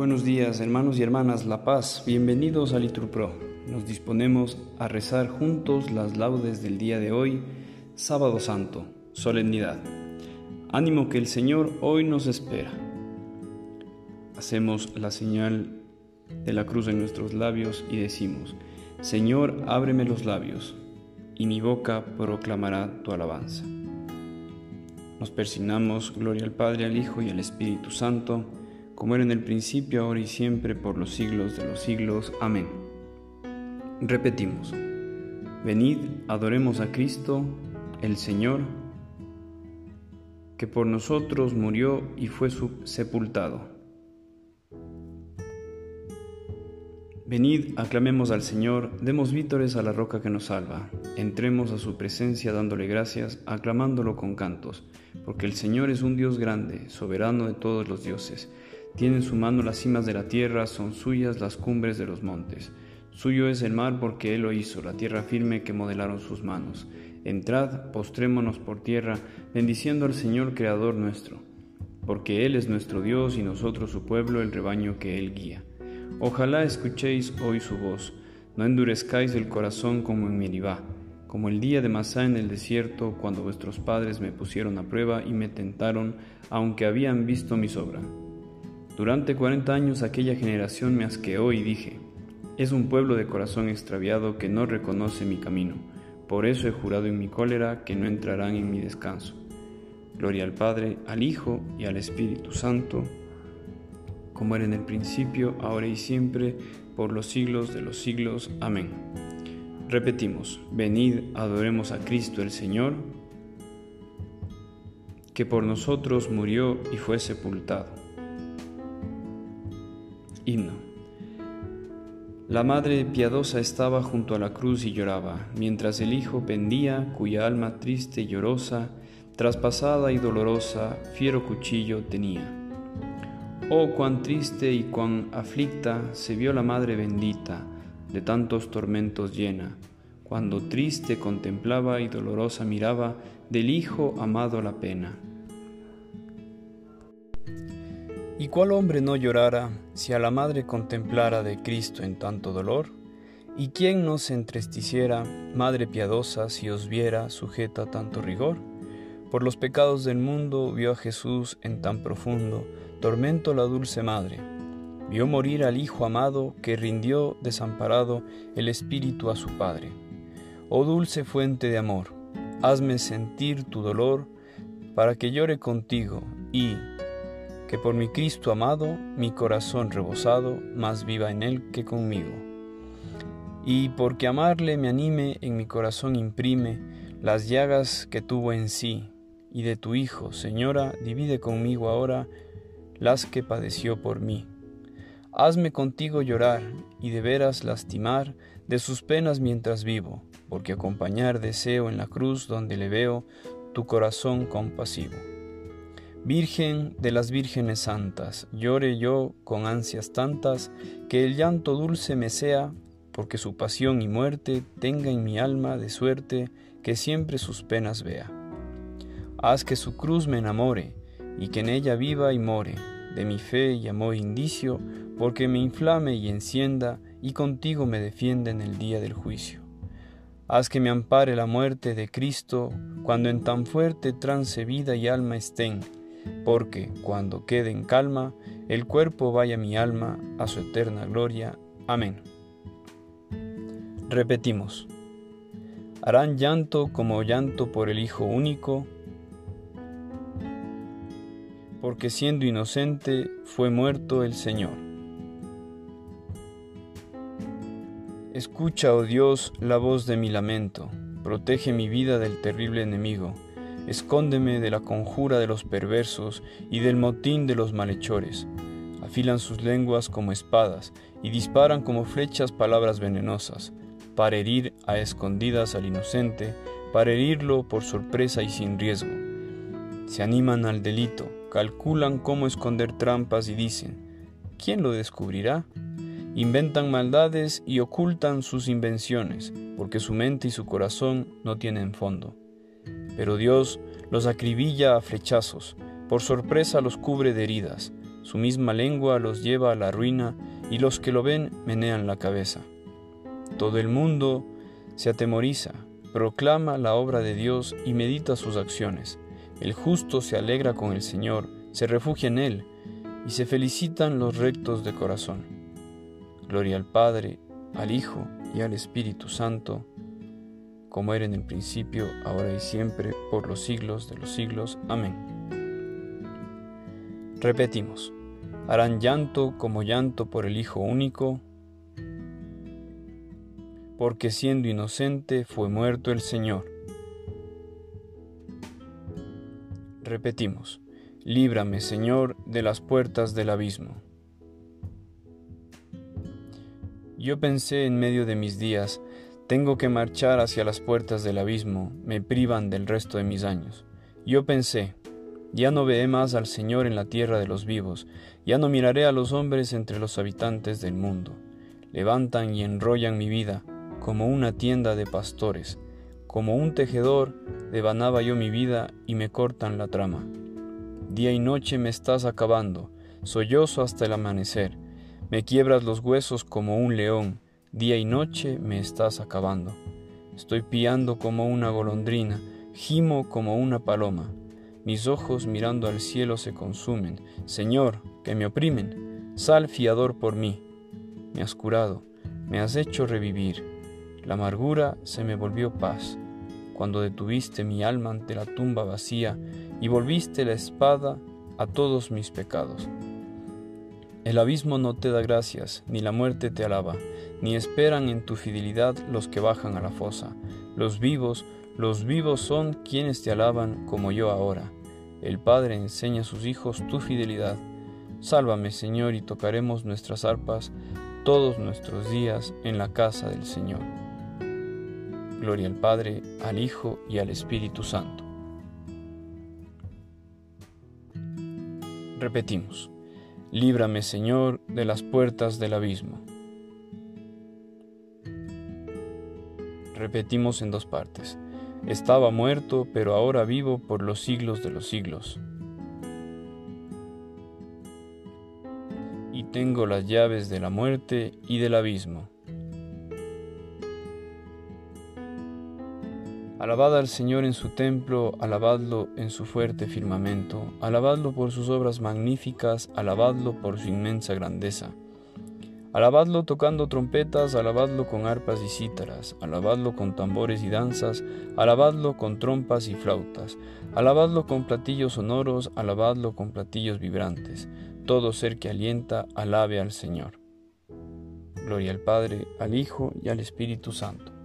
Buenos días, hermanos y hermanas La Paz. Bienvenidos a Liturpro. Nos disponemos a rezar juntos las laudes del día de hoy, Sábado Santo, solemnidad. Ánimo que el Señor hoy nos espera. Hacemos la señal de la cruz en nuestros labios y decimos, Señor, ábreme los labios, y mi boca proclamará tu alabanza. Nos persignamos, gloria al Padre, al Hijo y al Espíritu Santo, como era en el principio, ahora y siempre, por los siglos de los siglos. Amén. Repetimos, venid, adoremos a Cristo, el Señor, que por nosotros murió y fue sepultado. Venid, aclamemos al Señor, demos vítores a la roca que nos salva, entremos a su presencia dándole gracias, aclamándolo con cantos, porque el Señor es un Dios grande, soberano de todos los dioses tiene en su mano las cimas de la tierra, son suyas las cumbres de los montes. Suyo es el mar porque Él lo hizo, la tierra firme que modelaron sus manos. Entrad, postrémonos por tierra, bendiciendo al Señor Creador nuestro, porque Él es nuestro Dios y nosotros su pueblo, el rebaño que Él guía. Ojalá escuchéis hoy su voz, no endurezcáis el corazón como en Meribá, como el día de Masá en el desierto, cuando vuestros padres me pusieron a prueba y me tentaron, aunque habían visto mi obras. Durante cuarenta años aquella generación me asqueó y dije, es un pueblo de corazón extraviado que no reconoce mi camino, por eso he jurado en mi cólera que no entrarán en mi descanso. Gloria al Padre, al Hijo y al Espíritu Santo, como era en el principio, ahora y siempre, por los siglos de los siglos. Amén. Repetimos, venid, adoremos a Cristo el Señor, que por nosotros murió y fue sepultado Himno. La madre piadosa estaba junto a la cruz y lloraba, mientras el hijo pendía, cuya alma triste y llorosa, traspasada y dolorosa, fiero cuchillo tenía. Oh, cuán triste y cuán aflicta se vio la madre bendita, de tantos tormentos llena, cuando triste contemplaba y dolorosa miraba del hijo amado la pena. ¿Y cuál hombre no llorara si a la madre contemplara de Cristo en tanto dolor? ¿Y quién no se entristeciera, madre piadosa, si os viera sujeta a tanto rigor? Por los pecados del mundo vio a Jesús en tan profundo tormento la dulce madre. Vio morir al Hijo amado que rindió desamparado el Espíritu a su Padre. Oh dulce fuente de amor, hazme sentir tu dolor para que llore contigo y, que por mi Cristo amado, mi corazón rebosado, más viva en Él que conmigo. Y porque amarle me anime, en mi corazón imprime las llagas que tuvo en sí, y de tu Hijo, Señora, divide conmigo ahora las que padeció por mí. Hazme contigo llorar y de veras lastimar de sus penas mientras vivo, porque acompañar deseo en la cruz donde le veo tu corazón compasivo. Virgen de las vírgenes santas, llore yo con ansias tantas, que el llanto dulce me sea, porque su pasión y muerte tenga en mi alma de suerte que siempre sus penas vea. Haz que su cruz me enamore, y que en ella viva y more, de mi fe y amor indicio, porque me inflame y encienda, y contigo me defienda en el día del juicio. Haz que me ampare la muerte de Cristo, cuando en tan fuerte trance vida y alma estén, porque cuando quede en calma, el cuerpo vaya mi alma a su eterna gloria. Amén. Repetimos. Harán llanto como llanto por el Hijo único, porque siendo inocente fue muerto el Señor. Escucha, oh Dios, la voz de mi lamento, protege mi vida del terrible enemigo Escóndeme de la conjura de los perversos y del motín de los malhechores. Afilan sus lenguas como espadas y disparan como flechas palabras venenosas, para herir a escondidas al inocente, para herirlo por sorpresa y sin riesgo. Se animan al delito, calculan cómo esconder trampas y dicen, ¿quién lo descubrirá? Inventan maldades y ocultan sus invenciones, porque su mente y su corazón no tienen fondo. Pero Dios los acribilla a flechazos, por sorpresa los cubre de heridas, Su misma lengua los lleva a la ruina y los que lo ven menean la cabeza. Todo el mundo se atemoriza, proclama la obra de Dios y medita sus acciones. El justo se alegra con el Señor, se refugia en Él, y se felicitan los rectos de corazón. Gloria al Padre, al Hijo y al Espíritu Santo, como era en el principio, ahora y siempre, por los siglos de los siglos. Amén. Repetimos, harán llanto como llanto por el Hijo único, porque siendo inocente fue muerto el Señor. Repetimos, líbrame Señor de las puertas del abismo. Yo pensé en medio de mis días, tengo que marchar hacia las puertas del abismo, me privan del resto de mis años. Yo pensé, ya no veré más al Señor en la tierra de los vivos, ya no miraré a los hombres entre los habitantes del mundo. Levantan y enrollan mi vida, como una tienda de pastores, como un tejedor devanaba yo mi vida y me cortan la trama. Día y noche me estás acabando, sollozo hasta el amanecer, me quiebras los huesos como un león, día y noche me estás acabando. Estoy piando como una golondrina, gimo como una paloma. Mis ojos mirando al cielo se consumen. Señor, que me oprimen, sal fiador por mí. Me has curado, me has hecho revivir la amargura se me volvió paz, cuando detuviste mi alma ante la tumba vacía y volviste la espada a todos mis pecados. El abismo no te da gracias, ni la muerte te alaba, ni esperan en tu fidelidad los que bajan a la fosa. Los vivos, los vivos son quienes te alaban como yo ahora. El Padre enseña a sus hijos tu fidelidad. Sálvame, Señor, y tocaremos nuestras arpas todos nuestros días en la casa del Señor. Gloria al Padre, al Hijo y al Espíritu Santo. Repetimos, líbrame Señor de las puertas del abismo. Repetimos en dos partes, estaba muerto, pero ahora vivo por los siglos de los siglos. Y tengo las llaves de la muerte y del abismo. Alabad al Señor en su templo, alabadlo en su fuerte firmamento, alabadlo por sus obras magníficas, alabadlo por su inmensa grandeza. Alabadlo tocando trompetas, alabadlo con arpas y cítaras, alabadlo con tambores y danzas, alabadlo con trompas y flautas, alabadlo con platillos sonoros, alabadlo con platillos vibrantes. Todo ser que alienta, alabe al Señor. Gloria al Padre, al Hijo y al Espíritu Santo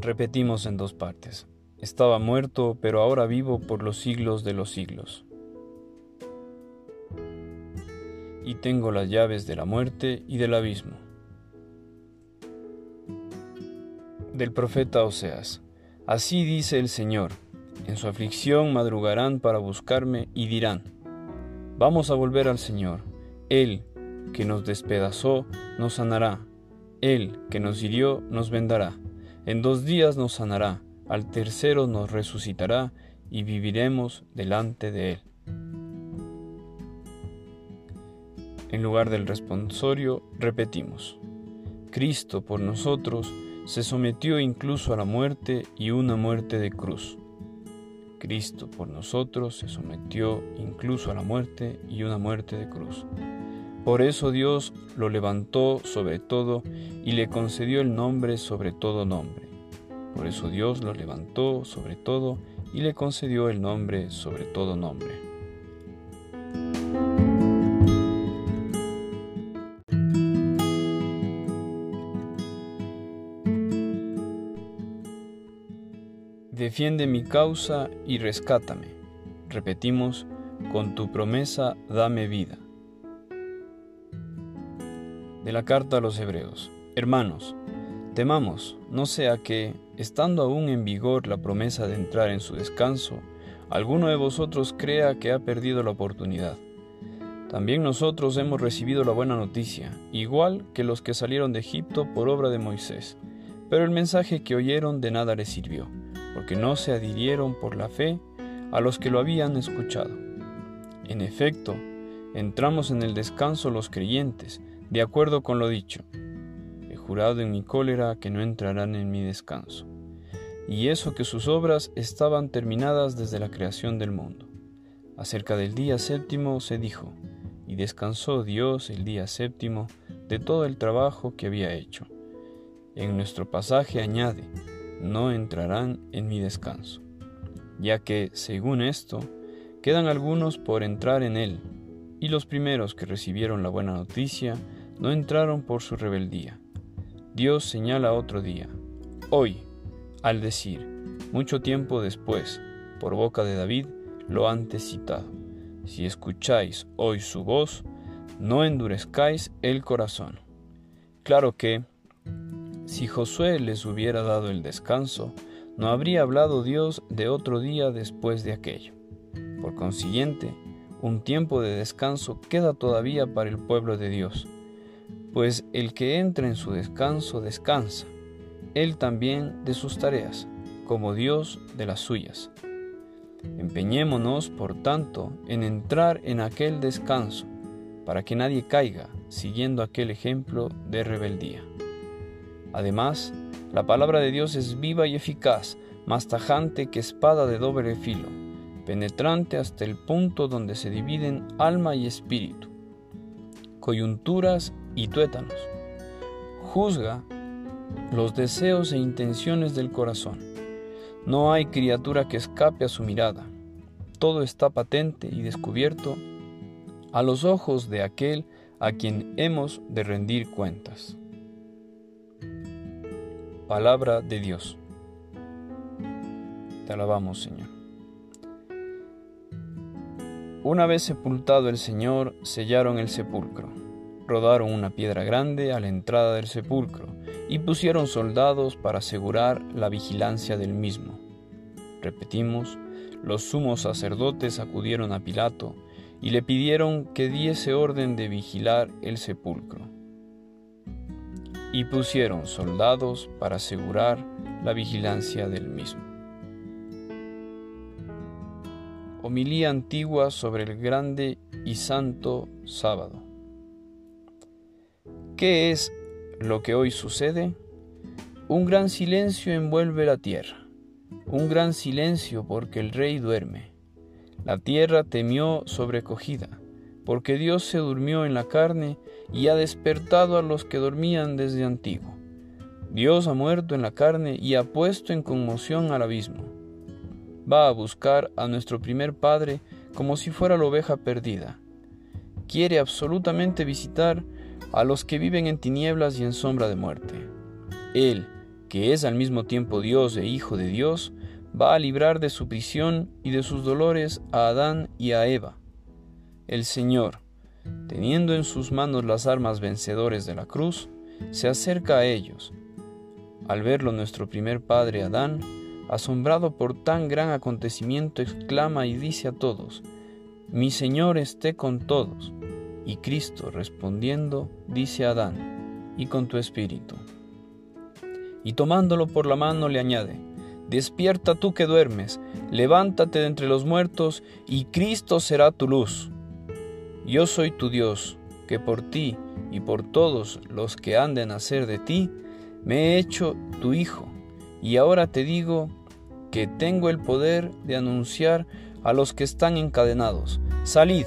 Repetimos en dos partes. Estaba muerto, pero ahora vivo por los siglos de los siglos. Y tengo las llaves de la muerte y del abismo. Del profeta Oseas. Así dice el Señor, en su aflicción madrugarán para buscarme y dirán, vamos a volver al Señor. Él, que nos despedazó, nos sanará. Él, que nos hirió, nos vendará. En dos días nos sanará, al tercero nos resucitará y viviremos delante de Él. En lugar del responsorio, repetimos, Cristo por nosotros se sometió incluso a la muerte y una muerte de cruz. Cristo por nosotros se sometió incluso a la muerte y una muerte de cruz. Por eso Dios lo levantó sobre todo y le concedió el nombre sobre todo nombre. Por eso Dios lo levantó sobre todo y le concedió el nombre sobre todo nombre. Defiende mi causa y rescátame. Repetimos, con tu promesa dame vida de la carta a los Hebreos. Hermanos, temamos, no sea que, estando aún en vigor la promesa de entrar en su descanso, alguno de vosotros crea que ha perdido la oportunidad. También nosotros hemos recibido la buena noticia, igual que los que salieron de Egipto por obra de Moisés. Pero el mensaje que oyeron de nada les sirvió, porque no se adhirieron por la fe a los que lo habían escuchado. En efecto, entramos en el descanso los creyentes, de acuerdo con lo dicho. He jurado en mi cólera que no entrarán en mi descanso. Y eso que sus obras estaban terminadas desde la creación del mundo. Acerca del día séptimo se dijo, y descansó Dios el día séptimo de todo el trabajo que había hecho. En nuestro pasaje añade, no entrarán en mi descanso, ya que, según esto, quedan algunos por entrar en él, y los primeros que recibieron la buena noticia no entraron por su rebeldía. Dios señala otro día, hoy, al decir, mucho tiempo después, por boca de David, lo antes citado. Si escucháis hoy su voz, no endurezcáis el corazón. Claro que, si Josué les hubiera dado el descanso, no habría hablado Dios de otro día después de aquello. Por consiguiente, un tiempo de descanso queda todavía para el pueblo de Dios, pues el que entra en su descanso descansa, él también de sus tareas, como Dios de las suyas. Empeñémonos, por tanto, en entrar en aquel descanso, para que nadie caiga siguiendo aquel ejemplo de rebeldía. Además, la palabra de Dios es viva y eficaz, más tajante que espada de doble filo, penetrante hasta el punto donde se dividen alma y espíritu, coyunturas y tuétanos. Juzga los deseos e intenciones del corazón no hay criatura que escape a su mirada. Todo está patente y descubierto a los ojos de aquel a quien hemos de rendir cuentas. Palabra de Dios. Te alabamos, Señor. Una vez sepultado el Señor, sellaron el sepulcro, rodaron una piedra grande a la entrada del sepulcro y pusieron soldados para asegurar la vigilancia del mismo. Repetimos, los sumos sacerdotes acudieron a Pilato y le pidieron que diese orden de vigilar el sepulcro. Y pusieron soldados para asegurar la vigilancia del mismo. Homilía antigua sobre el grande y santo sábado. ¿Qué es lo que hoy sucede? Un gran silencio envuelve la tierra, un gran silencio porque el rey duerme. La tierra temió sobrecogida, porque Dios se durmió en la carne y ha despertado a los que dormían desde antiguo. Dios ha muerto en la carne y ha puesto en conmoción al abismo. Va a buscar a nuestro primer padre como si fuera la oveja perdida. Quiere absolutamente visitar a los que viven en tinieblas y en sombra de muerte. Él, que es al mismo tiempo Dios e Hijo de Dios, va a librar de su prisión y de sus dolores a Adán y a Eva. El Señor, teniendo en sus manos las armas vencedores de la cruz, se acerca a ellos. Al verlo nuestro primer padre Adán, asombrado por tan gran acontecimiento, exclama y dice a todos, Mi Señor esté con todos. Y Cristo respondiendo dice a Adán, y con tu espíritu. Y tomándolo por la mano le añade, Despierta tú que duermes, levántate de entre los muertos, y Cristo será tu luz. Yo soy tu Dios, que por ti y por todos los que han de nacer de ti, me he hecho tu Hijo, y ahora te digo que tengo el poder de anunciar a los que están encadenados, salid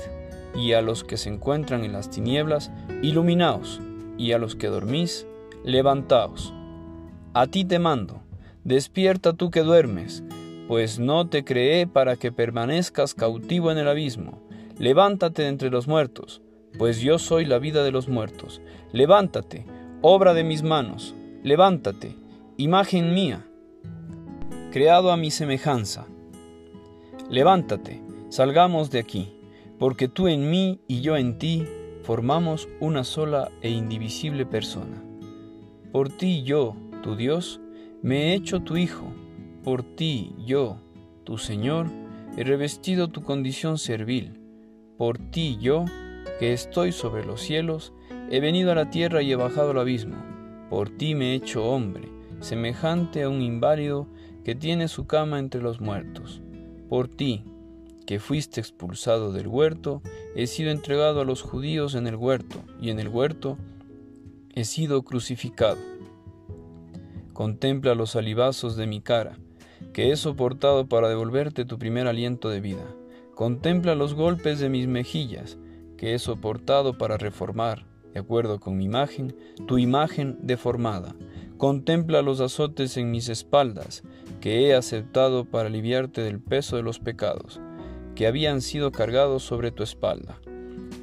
y a los que se encuentran en las tinieblas, iluminaos, y a los que dormís, levantaos. A ti te mando, despierta tú que duermes, pues no te creé para que permanezcas cautivo en el abismo. Levántate de entre los muertos, pues yo soy la vida de los muertos. Levántate, obra de mis manos, levántate, imagen mía, creado a mi semejanza. Levántate, salgamos de aquí porque tú en mí y yo en ti formamos una sola e indivisible persona. Por ti yo, tu Dios, me he hecho tu Hijo, por ti yo, tu Señor, he revestido tu condición servil, por ti yo, que estoy sobre los cielos, he venido a la tierra y he bajado al abismo, por ti me he hecho hombre, semejante a un inválido que tiene su cama entre los muertos. Por ti, que fuiste expulsado del huerto, he sido entregado a los judíos en el huerto, y en el huerto he sido crucificado. Contempla los salivazos de mi cara, que he soportado para devolverte tu primer aliento de vida. Contempla los golpes de mis mejillas, que he soportado para reformar, de acuerdo con mi imagen, tu imagen deformada. Contempla los azotes en mis espaldas, que he aceptado para aliviarte del peso de los pecados, que habían sido cargados sobre tu espalda.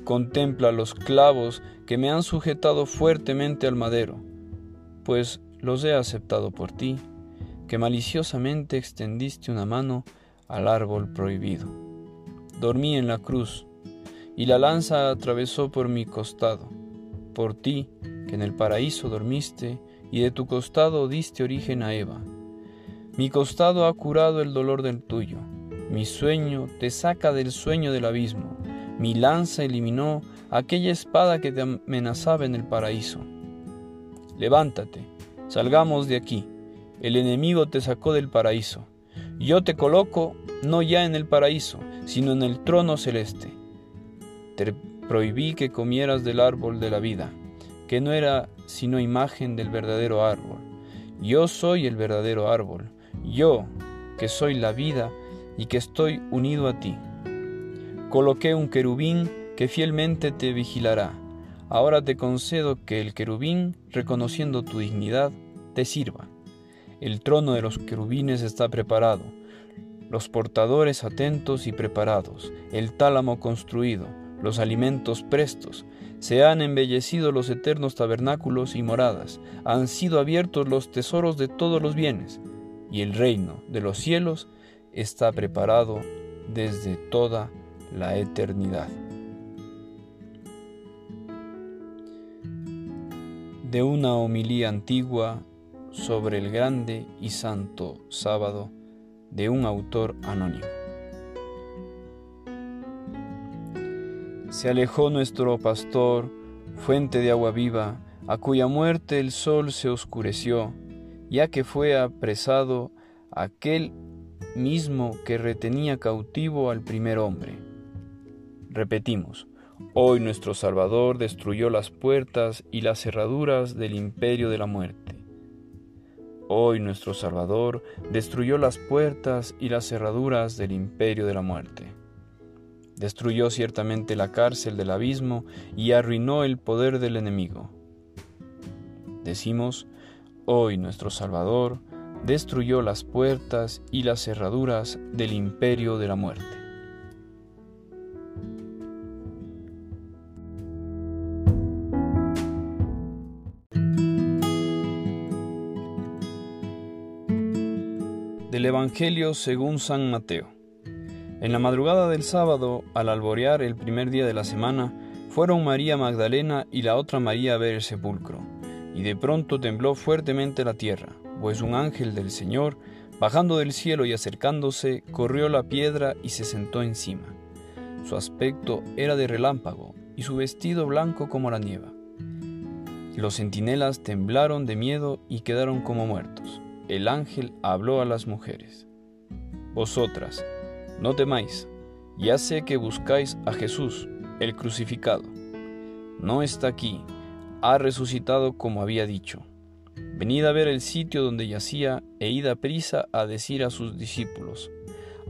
Contempla los clavos que me han sujetado fuertemente al madero, pues los he aceptado por ti, que maliciosamente extendiste una mano al árbol prohibido. Dormí en la cruz, y la lanza atravesó por mi costado, por ti, que en el paraíso dormiste, y de tu costado diste origen a Eva. Mi costado ha curado el dolor del tuyo, mi sueño te saca del sueño del abismo, mi lanza eliminó aquella espada que te amenazaba en el paraíso. Levántate, salgamos de aquí, el enemigo te sacó del paraíso. Yo te coloco no ya en el paraíso, sino en el trono celeste. Te prohibí que comieras del árbol de la vida, que no era sino imagen del verdadero árbol. Yo soy el verdadero árbol, yo, que soy la vida y que estoy unido a ti. Coloqué un querubín que fielmente te vigilará. Ahora te concedo que el querubín, reconociendo tu dignidad, te sirva. El trono de los querubines está preparado, los portadores atentos y preparados, el tálamo construido, los alimentos prestos, se han embellecido los eternos tabernáculos y moradas, han sido abiertos los tesoros de todos los bienes, y el reino de los cielos está preparado desde toda la eternidad. De una homilía antigua sobre el grande y santo sábado de un autor anónimo. Se alejó nuestro pastor, fuente de agua viva, a cuya muerte el sol se oscureció, ya que fue apresado aquel mismo que retenía cautivo al primer hombre. Repetimos, hoy nuestro Salvador destruyó las puertas y las cerraduras del imperio de la muerte. Hoy nuestro Salvador destruyó las puertas y las cerraduras del imperio de la muerte. Destruyó ciertamente la cárcel del abismo y arruinó el poder del enemigo. Decimos, hoy nuestro Salvador destruyó las puertas y las cerraduras del imperio de la muerte. Del Evangelio según San Mateo. En la madrugada del sábado, al alborear el primer día de la semana, fueron María Magdalena y la otra María a ver el sepulcro, y de pronto tembló fuertemente la tierra pues un ángel del Señor, bajando del cielo y acercándose, corrió la piedra y se sentó encima. Su aspecto era de relámpago y su vestido blanco como la nieve. Los centinelas temblaron de miedo y quedaron como muertos. El ángel habló a las mujeres. Vosotras, no temáis, ya sé que buscáis a Jesús, el crucificado. No está aquí, ha resucitado como había dicho Venid a ver el sitio donde yacía e id a prisa a decir a sus discípulos,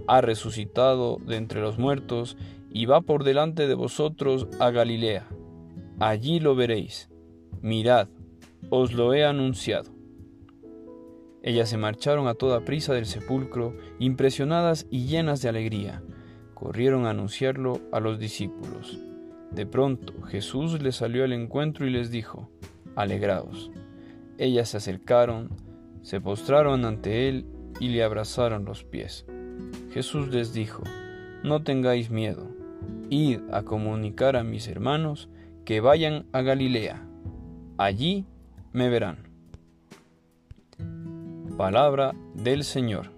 ha resucitado de entre los muertos y va por delante de vosotros a Galilea. Allí lo veréis. Mirad, os lo he anunciado. Ellas se marcharon a toda prisa del sepulcro, impresionadas y llenas de alegría. Corrieron a anunciarlo a los discípulos. De pronto Jesús les salió al encuentro y les dijo, Alegraos. Ellas se acercaron, se postraron ante él y le abrazaron los pies. Jesús les dijo, No tengáis miedo, id a comunicar a mis hermanos que vayan a Galilea, allí me verán. Palabra del Señor.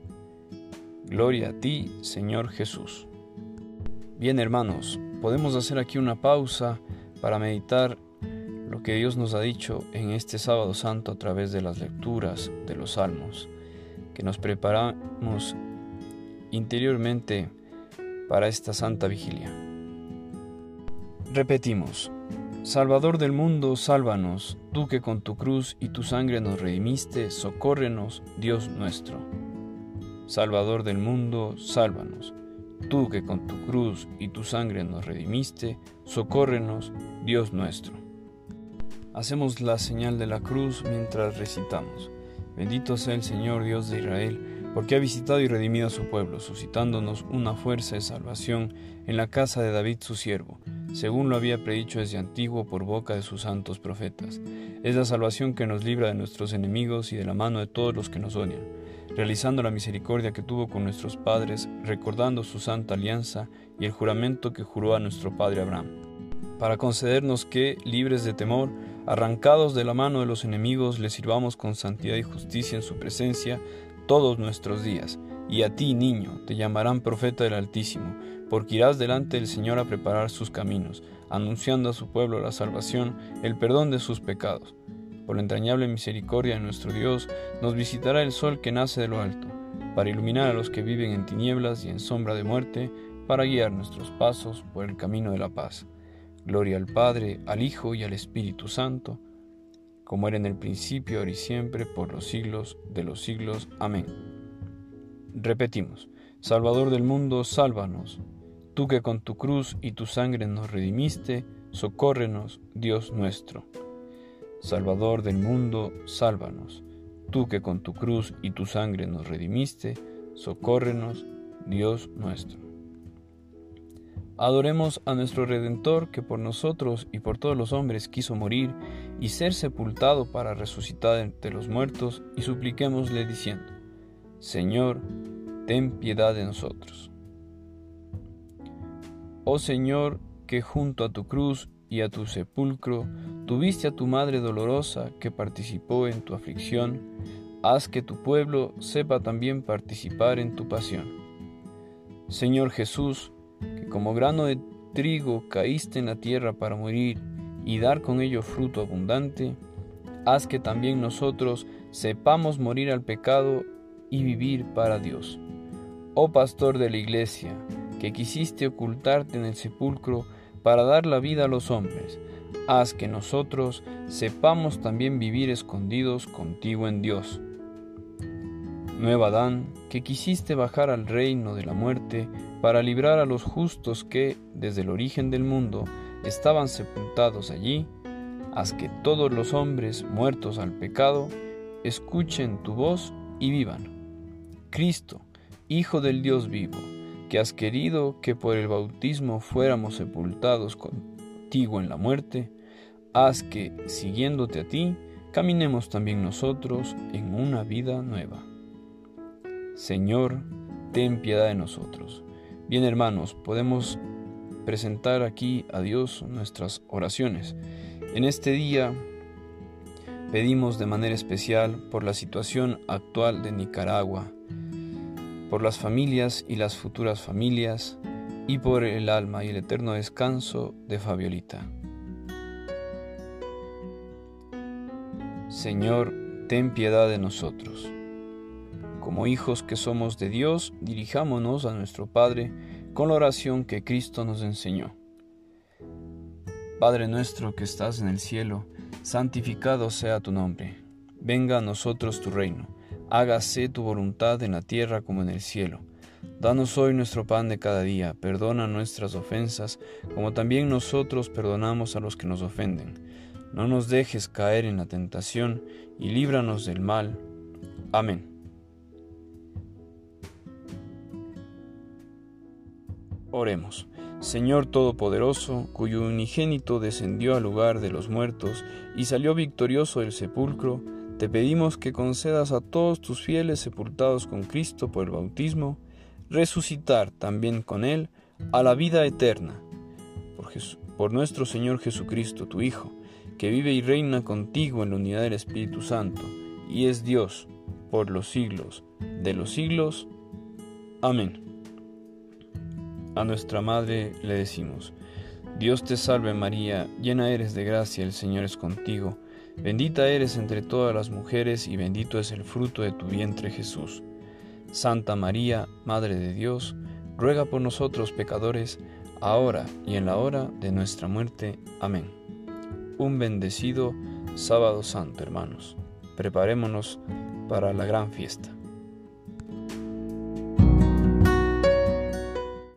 Gloria a ti, Señor Jesús. Bien hermanos, podemos hacer aquí una pausa para meditar que Dios nos ha dicho en este sábado santo a través de las lecturas de los salmos, que nos preparamos interiormente para esta santa vigilia. Repetimos, Salvador del mundo, sálvanos, tú que con tu cruz y tu sangre nos redimiste, socórrenos, Dios nuestro. Salvador del mundo, sálvanos, tú que con tu cruz y tu sangre nos redimiste, socórrenos, Dios nuestro. Hacemos la señal de la cruz mientras recitamos. Bendito sea el Señor Dios de Israel, porque ha visitado y redimido a su pueblo, suscitándonos una fuerza de salvación en la casa de David su siervo según lo había predicho desde antiguo por boca de sus santos profetas. Es la salvación que nos libra de nuestros enemigos y de la mano de todos los que nos odian, realizando la misericordia que tuvo con nuestros padres, recordando su santa alianza y el juramento que juró a nuestro padre Abraham, para concedernos que, libres de temor, arrancados de la mano de los enemigos, le sirvamos con santidad y justicia en su presencia todos nuestros días. Y a ti, niño, te llamarán profeta del Altísimo porque irás delante del Señor a preparar sus caminos, anunciando a su pueblo la salvación, el perdón de sus pecados. Por la entrañable misericordia de nuestro Dios, nos visitará el sol que nace de lo alto, para iluminar a los que viven en tinieblas y en sombra de muerte, para guiar nuestros pasos por el camino de la paz. Gloria al Padre, al Hijo y al Espíritu Santo, como era en el principio, ahora y siempre, por los siglos de los siglos. Amén. Repetimos, Salvador del mundo, sálvanos. Tú que con tu cruz y tu sangre nos redimiste, socórrenos, Dios nuestro. Salvador del mundo, sálvanos. Tú que con tu cruz y tu sangre nos redimiste, socórrenos, Dios nuestro. Adoremos a nuestro Redentor que por nosotros y por todos los hombres quiso morir y ser sepultado para resucitar entre los muertos y supliquémosle diciendo, Señor, ten piedad de nosotros. Oh Señor, que junto a tu cruz y a tu sepulcro tuviste a tu Madre dolorosa que participó en tu aflicción, haz que tu pueblo sepa también participar en tu pasión. Señor Jesús, que como grano de trigo caíste en la tierra para morir y dar con ello fruto abundante, haz que también nosotros sepamos morir al pecado y vivir para Dios. Oh Pastor de la Iglesia, que quisiste ocultarte en el sepulcro para dar la vida a los hombres, haz que nosotros sepamos también vivir escondidos contigo en Dios. Nueva Adán, que quisiste bajar al reino de la muerte para librar a los justos que, desde el origen del mundo, estaban sepultados allí, haz que todos los hombres muertos al pecado escuchen tu voz y vivan. Cristo, Hijo del Dios vivo, que has querido que por el bautismo fuéramos sepultados contigo en la muerte, haz que, siguiéndote a ti, caminemos también nosotros en una vida nueva. Señor, ten piedad de nosotros. Bien hermanos, podemos presentar aquí a Dios nuestras oraciones. En este día pedimos de manera especial por la situación actual de Nicaragua, por las familias y las futuras familias, y por el alma y el eterno descanso de Fabiolita. Señor, ten piedad de nosotros. Como hijos que somos de Dios, dirijámonos a nuestro Padre con la oración que Cristo nos enseñó. Padre nuestro que estás en el cielo, santificado sea tu nombre. Venga a nosotros tu reino hágase tu voluntad en la tierra como en el cielo. Danos hoy nuestro pan de cada día, perdona nuestras ofensas, como también nosotros perdonamos a los que nos ofenden. No nos dejes caer en la tentación, y líbranos del mal. Amén. Oremos. Señor Todopoderoso, cuyo unigénito descendió al lugar de los muertos y salió victorioso del sepulcro, te pedimos que concedas a todos tus fieles sepultados con Cristo por el bautismo, resucitar también con Él a la vida eterna. Por, nuestro Señor Jesucristo, tu Hijo, que vive y reina contigo en la unidad del Espíritu Santo, y es Dios por los siglos de los siglos. Amén. A nuestra Madre le decimos, Dios te salve María, llena eres de gracia, el Señor es contigo, bendita eres entre todas las mujeres y bendito es el fruto de tu vientre Jesús. Santa María, Madre de Dios, ruega por nosotros pecadores, ahora y en la hora de nuestra muerte. Amén. Un bendecido sábado santo, hermanos. Preparémonos para la gran fiesta.